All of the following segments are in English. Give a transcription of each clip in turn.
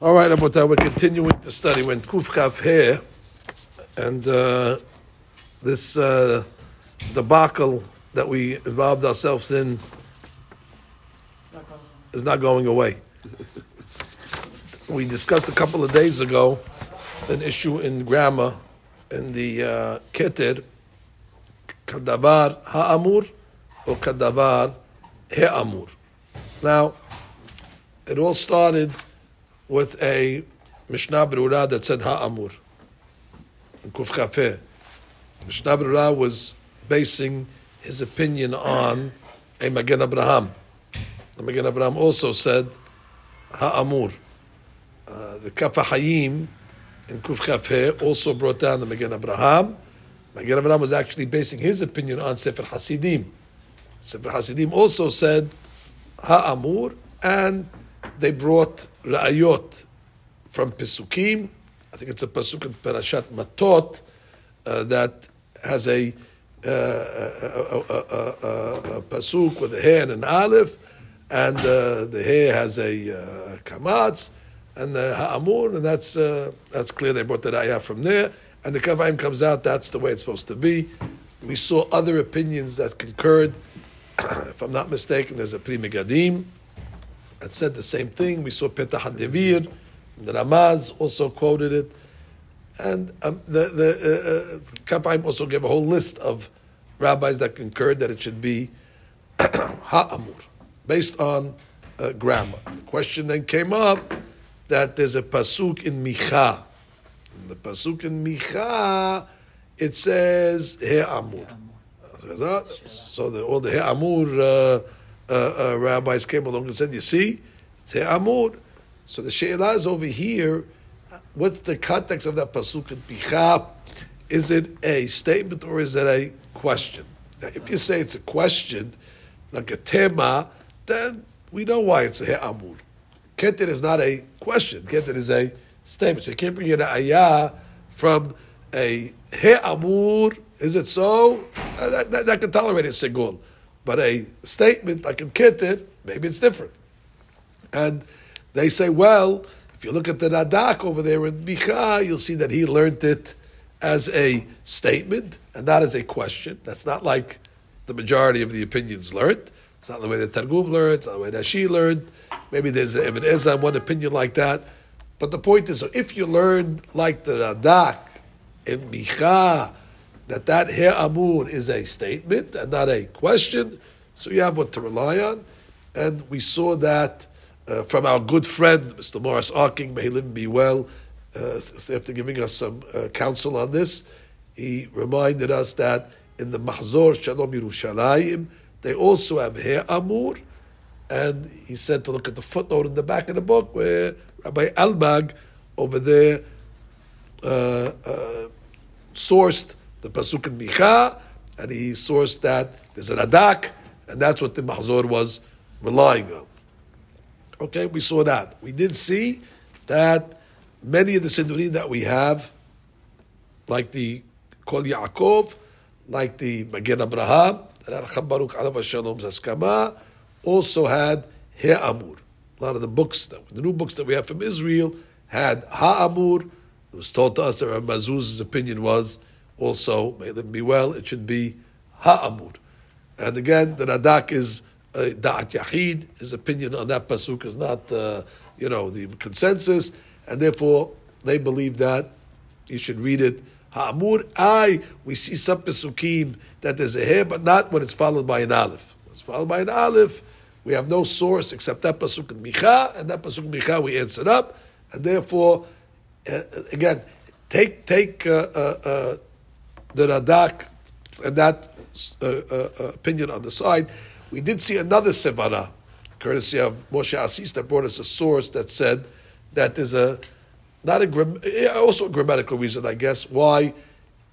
All right, Abotai, we're continuing to study when Kuf Kaf here, and uh, this uh, debacle that we involved ourselves in is not going away. we discussed a couple of days ago an issue in grammar in the uh, Keter, Kadavar Ha'amur or Kadavar He'amur. Now, it all started with a Mishnah Berurah that said Ha'amur. In Kuf Kafeh. Mishnah Berurah was basing his opinion on a Magen Abraham. The Magen Abraham also said Ha'amur. Uh, the Kaf Hayim in Kuf Kafeh also brought down the Magen Abraham. Magen Abraham was actually basing his opinion on Sefer Hasidim. Sefer Hasidim also said Ha'amur and they brought ra'ayot from Pesukim. I think it's a Pasuk in Parashat Matot uh, that has a, uh, a, a, a, Pasuk with a He and an Aleph, and uh, the He has a uh, Kamatz, and the Ha'amur, and that's, uh, that's clear. They brought the ra'ayah from there, and the Kaf Hayim comes out, that's the way it's supposed to be. We saw other opinions that concurred. if I'm not mistaken, there's a Pri Megadim that said the same thing. We saw Petah HaDevir, the Ramaz also quoted it. And um, the, the uh, uh, also gave a whole list of rabbis that concurred that it should be Ha'amur, based on uh, grammar. The question then came up that there's a pasuk in Micha. In the pasuk in Micha, it says He'amur. So the, all the He'amur uh, uh, uh, rabbis came along and said, "You see, it's Amur." So the she'elah is over here. What's the context of that pasuk in Micha? Is it a statement or is it a question? Now, if you say it's a question, like a tema, then we know why it's a Amur. Keter is not a question. Keter is a statement. So you can't bring in an ayah from a he amur. Is it so? Uh, that, that, that, can tolerate a segul. But a statement like in Keter, maybe it's different. And they say, well, if you look at the Radak over there in Micha, you'll see that he learned it as a statement and not as a question. That's not like the majority of the opinions learned. It's not the way the Targum learned, it's not the way that she learned. Maybe there's Ibn Ezra one opinion like that. But the point is, so if you learn like the Radak in Micha, that that He Amur is a statement and not a question, so you have what to rely on. And we saw that uh, from our good friend, Mr. Morris Arking, may he live and be well, uh, after giving us some uh, counsel on this, he reminded us that in the Mahzor Shalom Yerushalayim, they also have He Amur, and he said to look at the footnote in the back of the book where Rabbi Albag over there uh, uh, sourced the pasuk in Micha, and he sourced that there's an Radak, and that's what the Mahzor was relying on. Okay, we saw that. We did see that many of the Siddurim that we have, like the Kol Yaakov, like the Magen Abraham, that Aracham Baruch Alav Shalom's Askama, also had He'amur. A lot of the books, that, the new books that we have from Israel, had Ha'amur. It was told to us that Mazuz's opinion was also, may them be well, it should be ha'amud. And again, the Radak is uh, Da'at Yahid. His opinion on that pasuk is not, uh, you know, the consensus, and therefore they believe that you should read it ha'amur. I we see some pasukim that there's a he, but not when it's followed by an aleph. When it's followed by an aleph. We have no source except that pasuk in Micha, and that pasuk in Micha we answered up, and therefore, uh, again, take take uh, uh, uh the Radak and that uh, uh, uh, opinion on the side. We did see another Sevara, courtesy of Moshe Asis, that brought us a source that said that there's a not a also a grammatical reason, I guess, why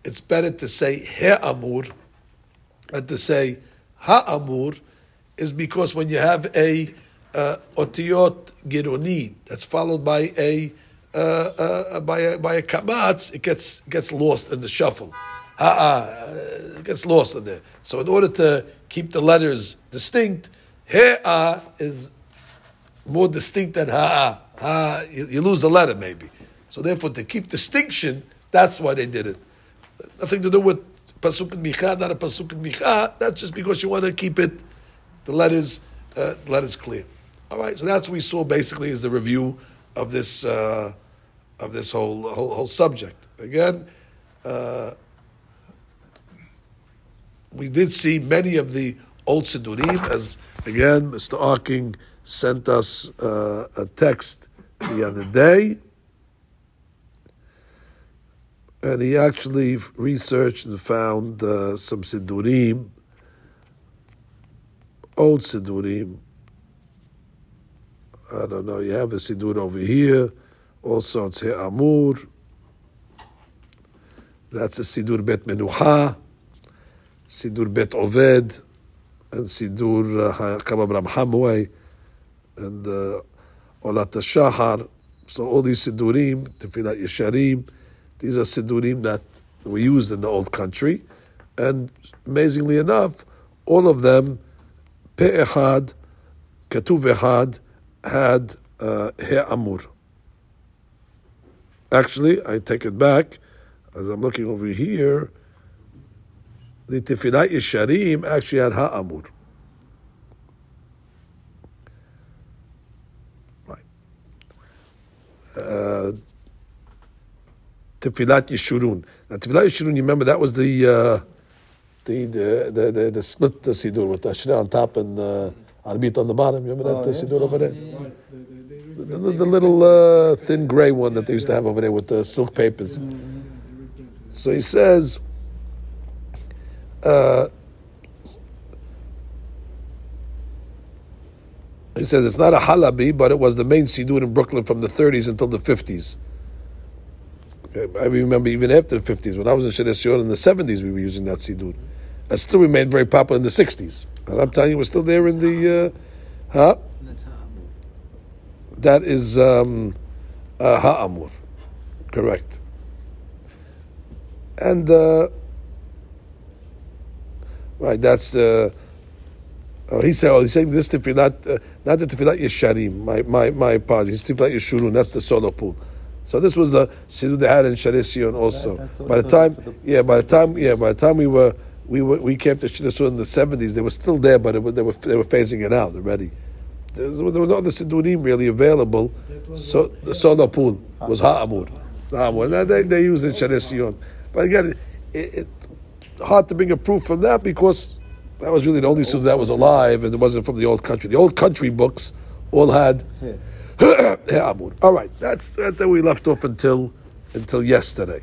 it's better to say he amur than to say ha amur is because when you have a uh, otiyot gironi that's followed by a uh, uh, by a by a kamatz, it gets gets lost in the shuffle uh, it gets lost in there. So in order to keep the letters distinct, he'a is more distinct than ha'a. Ha, you, you lose the letter maybe. So therefore, to keep distinction, that's why they did it. Nothing to do with pasuk and micha, not a pasuk and micha. That's just because you want to keep it, the letters, uh, the letters clear. All right. So that's what we saw basically is the review of this uh, of this whole whole, whole subject. Again. Uh, we did see many of the old Sidurim, as again, Mr. Arking sent us uh, a text the other day. And he actually researched and found uh, some Sidurim, old Sidurim. I don't know, you have a Sidur over here. Also, it's Amur. That's a Sidur Bet Menucha. Sidur Bet Oved, and Sidur Hakam Abraham Hamway, and uh, Olat Shahar. So all these Sidurim, Tefilat Yesharim, these are Sidurim that we used in the old country. And amazingly enough, all of them, Pe'ehad, Katuv Ehad, had uh, He Amur. Actually, I take it back, as I'm looking over here, the Tefillah Yesharim actually had Ha'amur. Right. Uh, Tefillat Yeshurun. Now, Tefillat Yeshurun, you remember that was the uh, the, the, the, the, the split the Sidur with Ashra on top and uh, Arbit on the bottom. You remember that oh, yeah. Sidur over there? The, the, the little uh, thin gray one that they used to have over there with the silk papers. So he says, he says it's not a halabi, but it was the main siddur in Brooklyn from the 30s until the 50s. Okay, I remember even after the 50s, when I was in Shaare Zion in the 70s, we were using that siddur. That still remained very popular in the 60s. And I'm telling you, we're still there in the, uh, huh? That is um, uh, ha'amur, correct. And uh, Right, that's uh, oh, he said. Oh, he's saying this tefillat, uh, not the tefillat yesharim. My my my apologies. Tefillat yeshurun. That's the Sola Pool. So this was the siddur they had in Shaare Zion also. by the time, the yeah, by the time, yeah, by the time we were we were we came to Shaare Zion in the seventies, they were still there, but it, they were they were phasing it out already. There was, there was no other siddurim really available. So the Sola Pool was ha'amur. Ha'amur. They they used in Shaare Zion, but again, it, it hard to bring a proof from that because that was really the only student that was alive and it wasn't from the old country. The old country books all had Amud. all right, that's that's where we left off until until yesterday.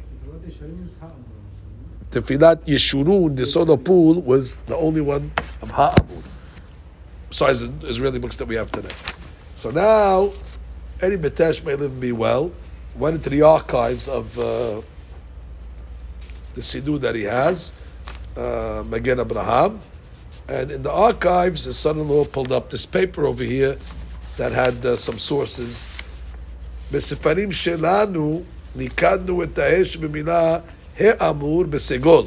Tefilat Yeshurun, the Sola Pool, was the only one of Ha'amud, besides the Israeli books that we have today. So now, Eddie Betesh may live and be well, went into the archives of uh, the Siddur that he has, uh, Magen Abraham. And in the archives, his son-in-law pulled up this paper over here that had uh, some sources. בספרים שלנו ניקדנו את האש במילה האמור בסגול.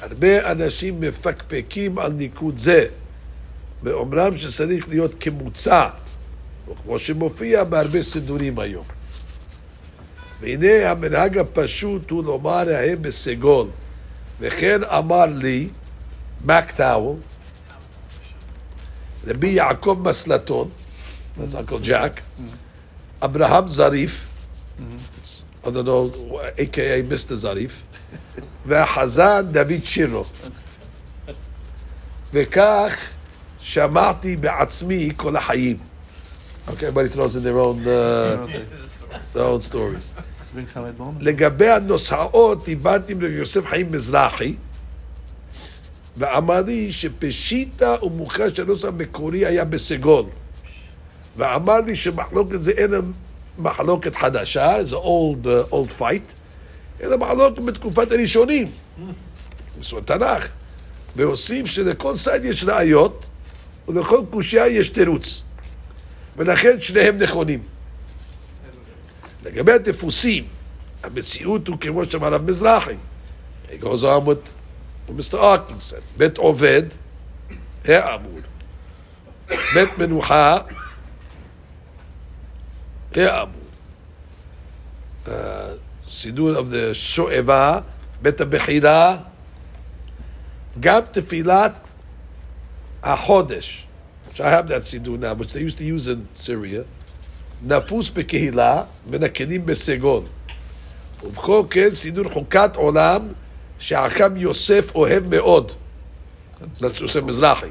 הרבה אנשים מפקפקים על ניקוד זה, ואומרם שצריך להיות כמוצע, כמו שמופיע בהרבה סידורים היום. והנה המנהג הפשוט הוא לומר ההם בסגול. וכן אמר לי, מקטאוול, רבי יעקב מסלטון, that's Uncle Jack, אברהם זריף, I don't know, aka Mr. זריף, והחזן דוד שירו. וכך שמעתי בעצמי כל החיים. Okay, everybody throws in their own, uh, their own stories. לגבי הנוסעות, דיברתי עם רבי יוסף חיים מזרחי, ואמר לי שפשיטה ומוכר שהנוסח המקורי היה בסגול. ואמר לי שמחלוקת זה אין מחלוקת חדשה, זה old, uh, old fight, אלא מחלוקת בתקופת הראשונים. זאת תנ"ך. והוסיף שלכל סייד יש ראיות, ולכל קושייה יש תירוץ. ולכן שניהם נכונים. לגבי הטיפוסים, המציאות הוא כמו שאמר הרב מזרחי. He goes. Arkin said. בית עובד, העמוד. בית מנוחה, העמור. Uh, סידור of שואבה, בית הבחירה, גם תפילת החודש, which I have that סידור now, which they used to use in Syria, נפוס בקהילה, בין הכלים בסגול. ובכל כן סידור חוקת עולם, שהחכם יוסף אוהב מאוד. That's יוסף מזרחי.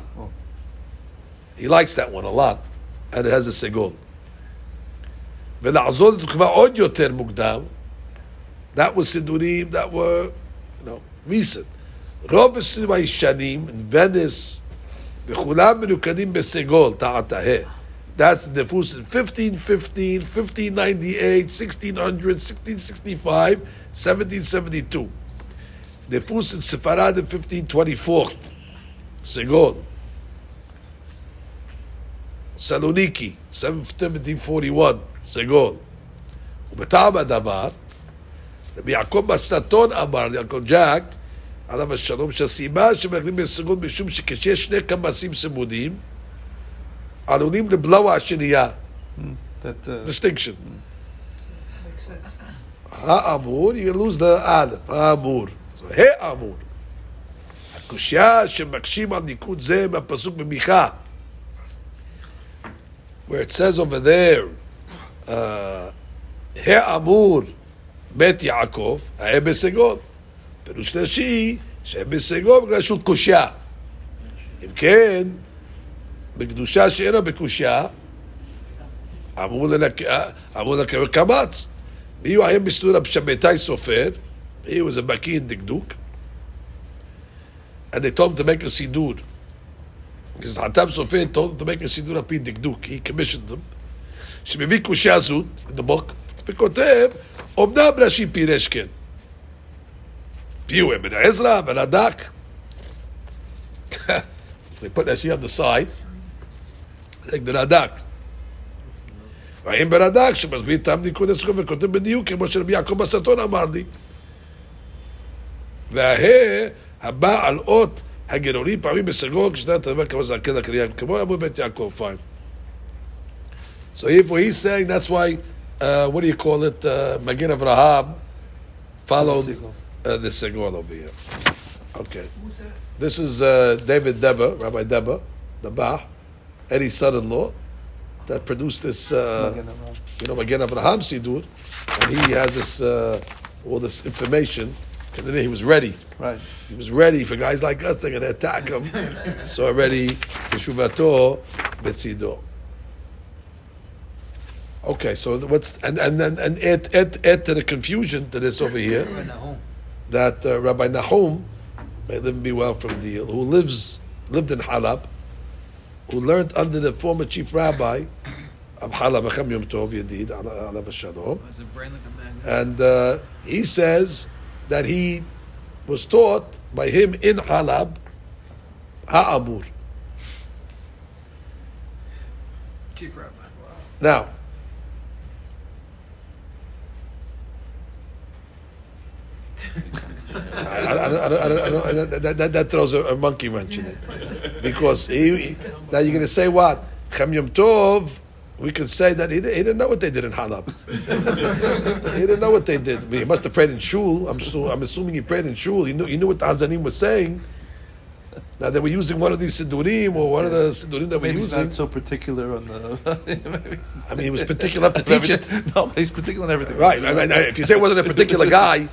He likes that one a lot, and it has a סגול. ולעזור לתקופה עוד יותר מוקדם, that was סידורים that were, you know, recent. רוב הסידורים הישנים, in Venice, וכולם מנוקדים בסגול, תחת ההא. That's the דפוס in 1515, 1598, 1600, 1665, 1772. דפוס in ספרד in 1524, סגול. סלוניקי, 1741, סגול. ובטעם הדבר, רבי יעקב בסטון אמר, יעקב ג'אק, עליו השלום, שהסיבה שמאכלים בסגול משום שכשיש שני קמסים צמודים, עלולים לבלוע השנייה. That, uh, distinction. האמור, you lose the א', האמור. האמור. הקושייה שמקשים על ניקוד זה מהפסוק במיכה. Where it says over there, uh, האמור בית יעקב, היה בסגול. פירוש שלישי, שבסגרו בגלל שהוא קושייה. אם כן, בקדושה שאינה בקושייה, אמור לקבל קמץ. מי היום בסנונה בשבתאי סופר, הוא איזה בקין דקדוק. הנתום תמק לסידור. גזעתם סופר, תום תמק לסידור על פי דקדוק, היא כמשת כמשתם. שמביא קושייה זו, דבוק, וכותב, אמנם רש"י פירש כן. פיו אבן עזרא, בן הדק. They put Rashi on the side. like the רד"ק. והאם ברד"ק שמסביר טעם ניקוד הסכום וכותב בדיוק כמו שרבי יעקב בסטון אמר לי. והה הבא על אות הגרורים פעמים בסגול כשאתה תדבר כמו זקן הקריאה כמו אמרו בית יעקב fine. So if he's saying that's why uh, what do you call it uh, Magen Avraham followed uh, the segol over here. Okay. This is uh, David Deba, Rabbi Deba, the Bah, Eddie's son-in-law, that produced this, uh, you know, Magen Avraham Sidur, and he has this, uh, all this information. And then he was ready. Right. He was ready for guys like us. They're going to attack him. so already, Teshuvato Betzido. Okay, so what's and and then and add, add add to the confusion to this over here that uh, Rabbi Nahum, may live and be well from the who lives lived in Halab, who learned under the former chief rabbi of Halab, Acham Yom Tov Yedid, Alav Shalom, and uh, he says that he was taught by him in Halab Ha'amur. Chief Rabbi. Now, I, I, I, I, I, I, that, that, that throws a, a monkey wrench in it. Because he, now you're going to say what? Chem Yom Tov, we could say that he, he didn't know what they did in Halab. he didn't know what they did. He must have prayed in Shul. I'm, so, I'm assuming he prayed in Shul. He knew, he knew what the Hazanim was saying. Now they were using one of these Siddurim or one of the Siddurim that we're Maybe he's using. not so particular on the. I mean, he was particular enough to teach it. No, but he's particular on everything. Right. I mean, if you say it wasn't a particular guy,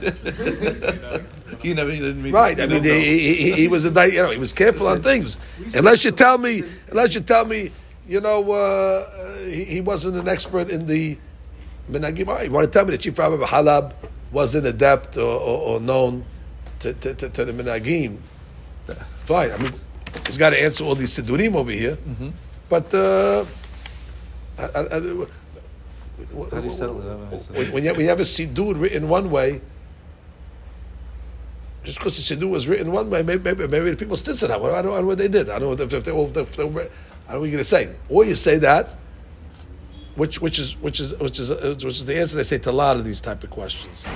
He never. He didn't mean. right? I mean, he, he, he, he was a you know he was careful on things. Unless you tell me, unless you tell me, you know, uh, he, he wasn't an expert in the minagim. All right, You want to tell me the chief rabbi of Halab wasn't adept or, or, or known to, to, to, to the minagim? Fine. I mean, he's got to answer all these siddurim over here. But uh, I, I, I, How do you settle it? I don't know. when, when, you, when you have a siddur written one way, just because the siddur was written one way, maybe, maybe, maybe the people still said that. I don't, I don't know what they did. I don't know if, they, if they, they, I don't know what you're going to say. Or you say that, which which is which is which is which is the answer they say to a lot of these type of questions.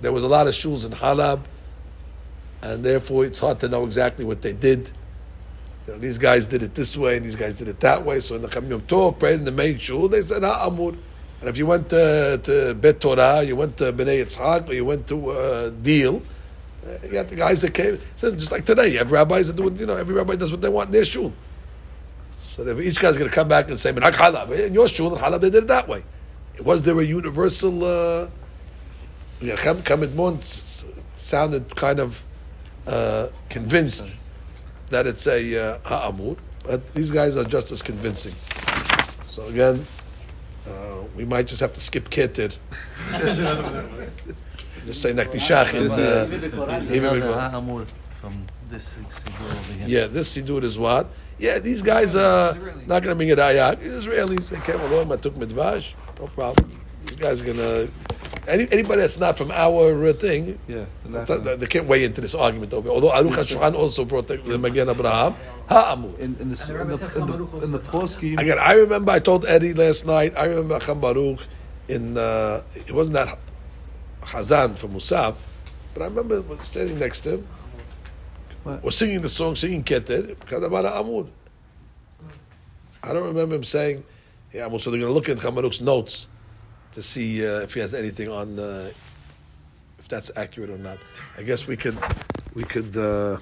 There was a lot of shuls in Halab, and therefore it's hard to know exactly what they did. You know, these guys did it this way, and these guys did it that way. So in the Cham Yom Tov, prayed in the main shul, they said Ha'amur. And if you went to, to Bet Torah, you went to Bnei Yitzhak, or you went to uh, Deal, you got the guys that came. So just like today, you have rabbis that do what, you know, every rabbi does what they want in their shul. So they- each guy's going to come back and say, "Menak halab." In your shul, in halab, they did it that way. Was there a universal... Uh, yeah, Chem sounded kind of uh, convinced that it's a uh, but these guys are just as convincing. So again, uh, we might just have to skip Keter. just say Nakdishach. and, uh, Even Even the before- from this Siddur over here. Yeah, this Sidur is what? Yeah, these guys are not going to bring it ayak. Israelis, they came along, Matuk Midvash, no problem. These guys are going to. Any, anybody that's not from our uh, thing, Yeah. th- th- they can't weigh into this argument over. Although Aruch HaShulchan also brought the, the Magen Abraham, ha'amur. In, in the in the Rebbe the said in the, Baruch in the was- poskim, Again, I remember I told Eddie last night. I remember Acham Baruch in uh, it wasn't that Hazan from Musaf, but I remember standing next to him, What? was singing the song, singing Keter, Kadabara Amur. I don't remember him saying, "Yeah, Amur." So they're going to look at Acham notes to see uh, if he has anything on uh, if that's accurate or not. I guess we could we could. Uh,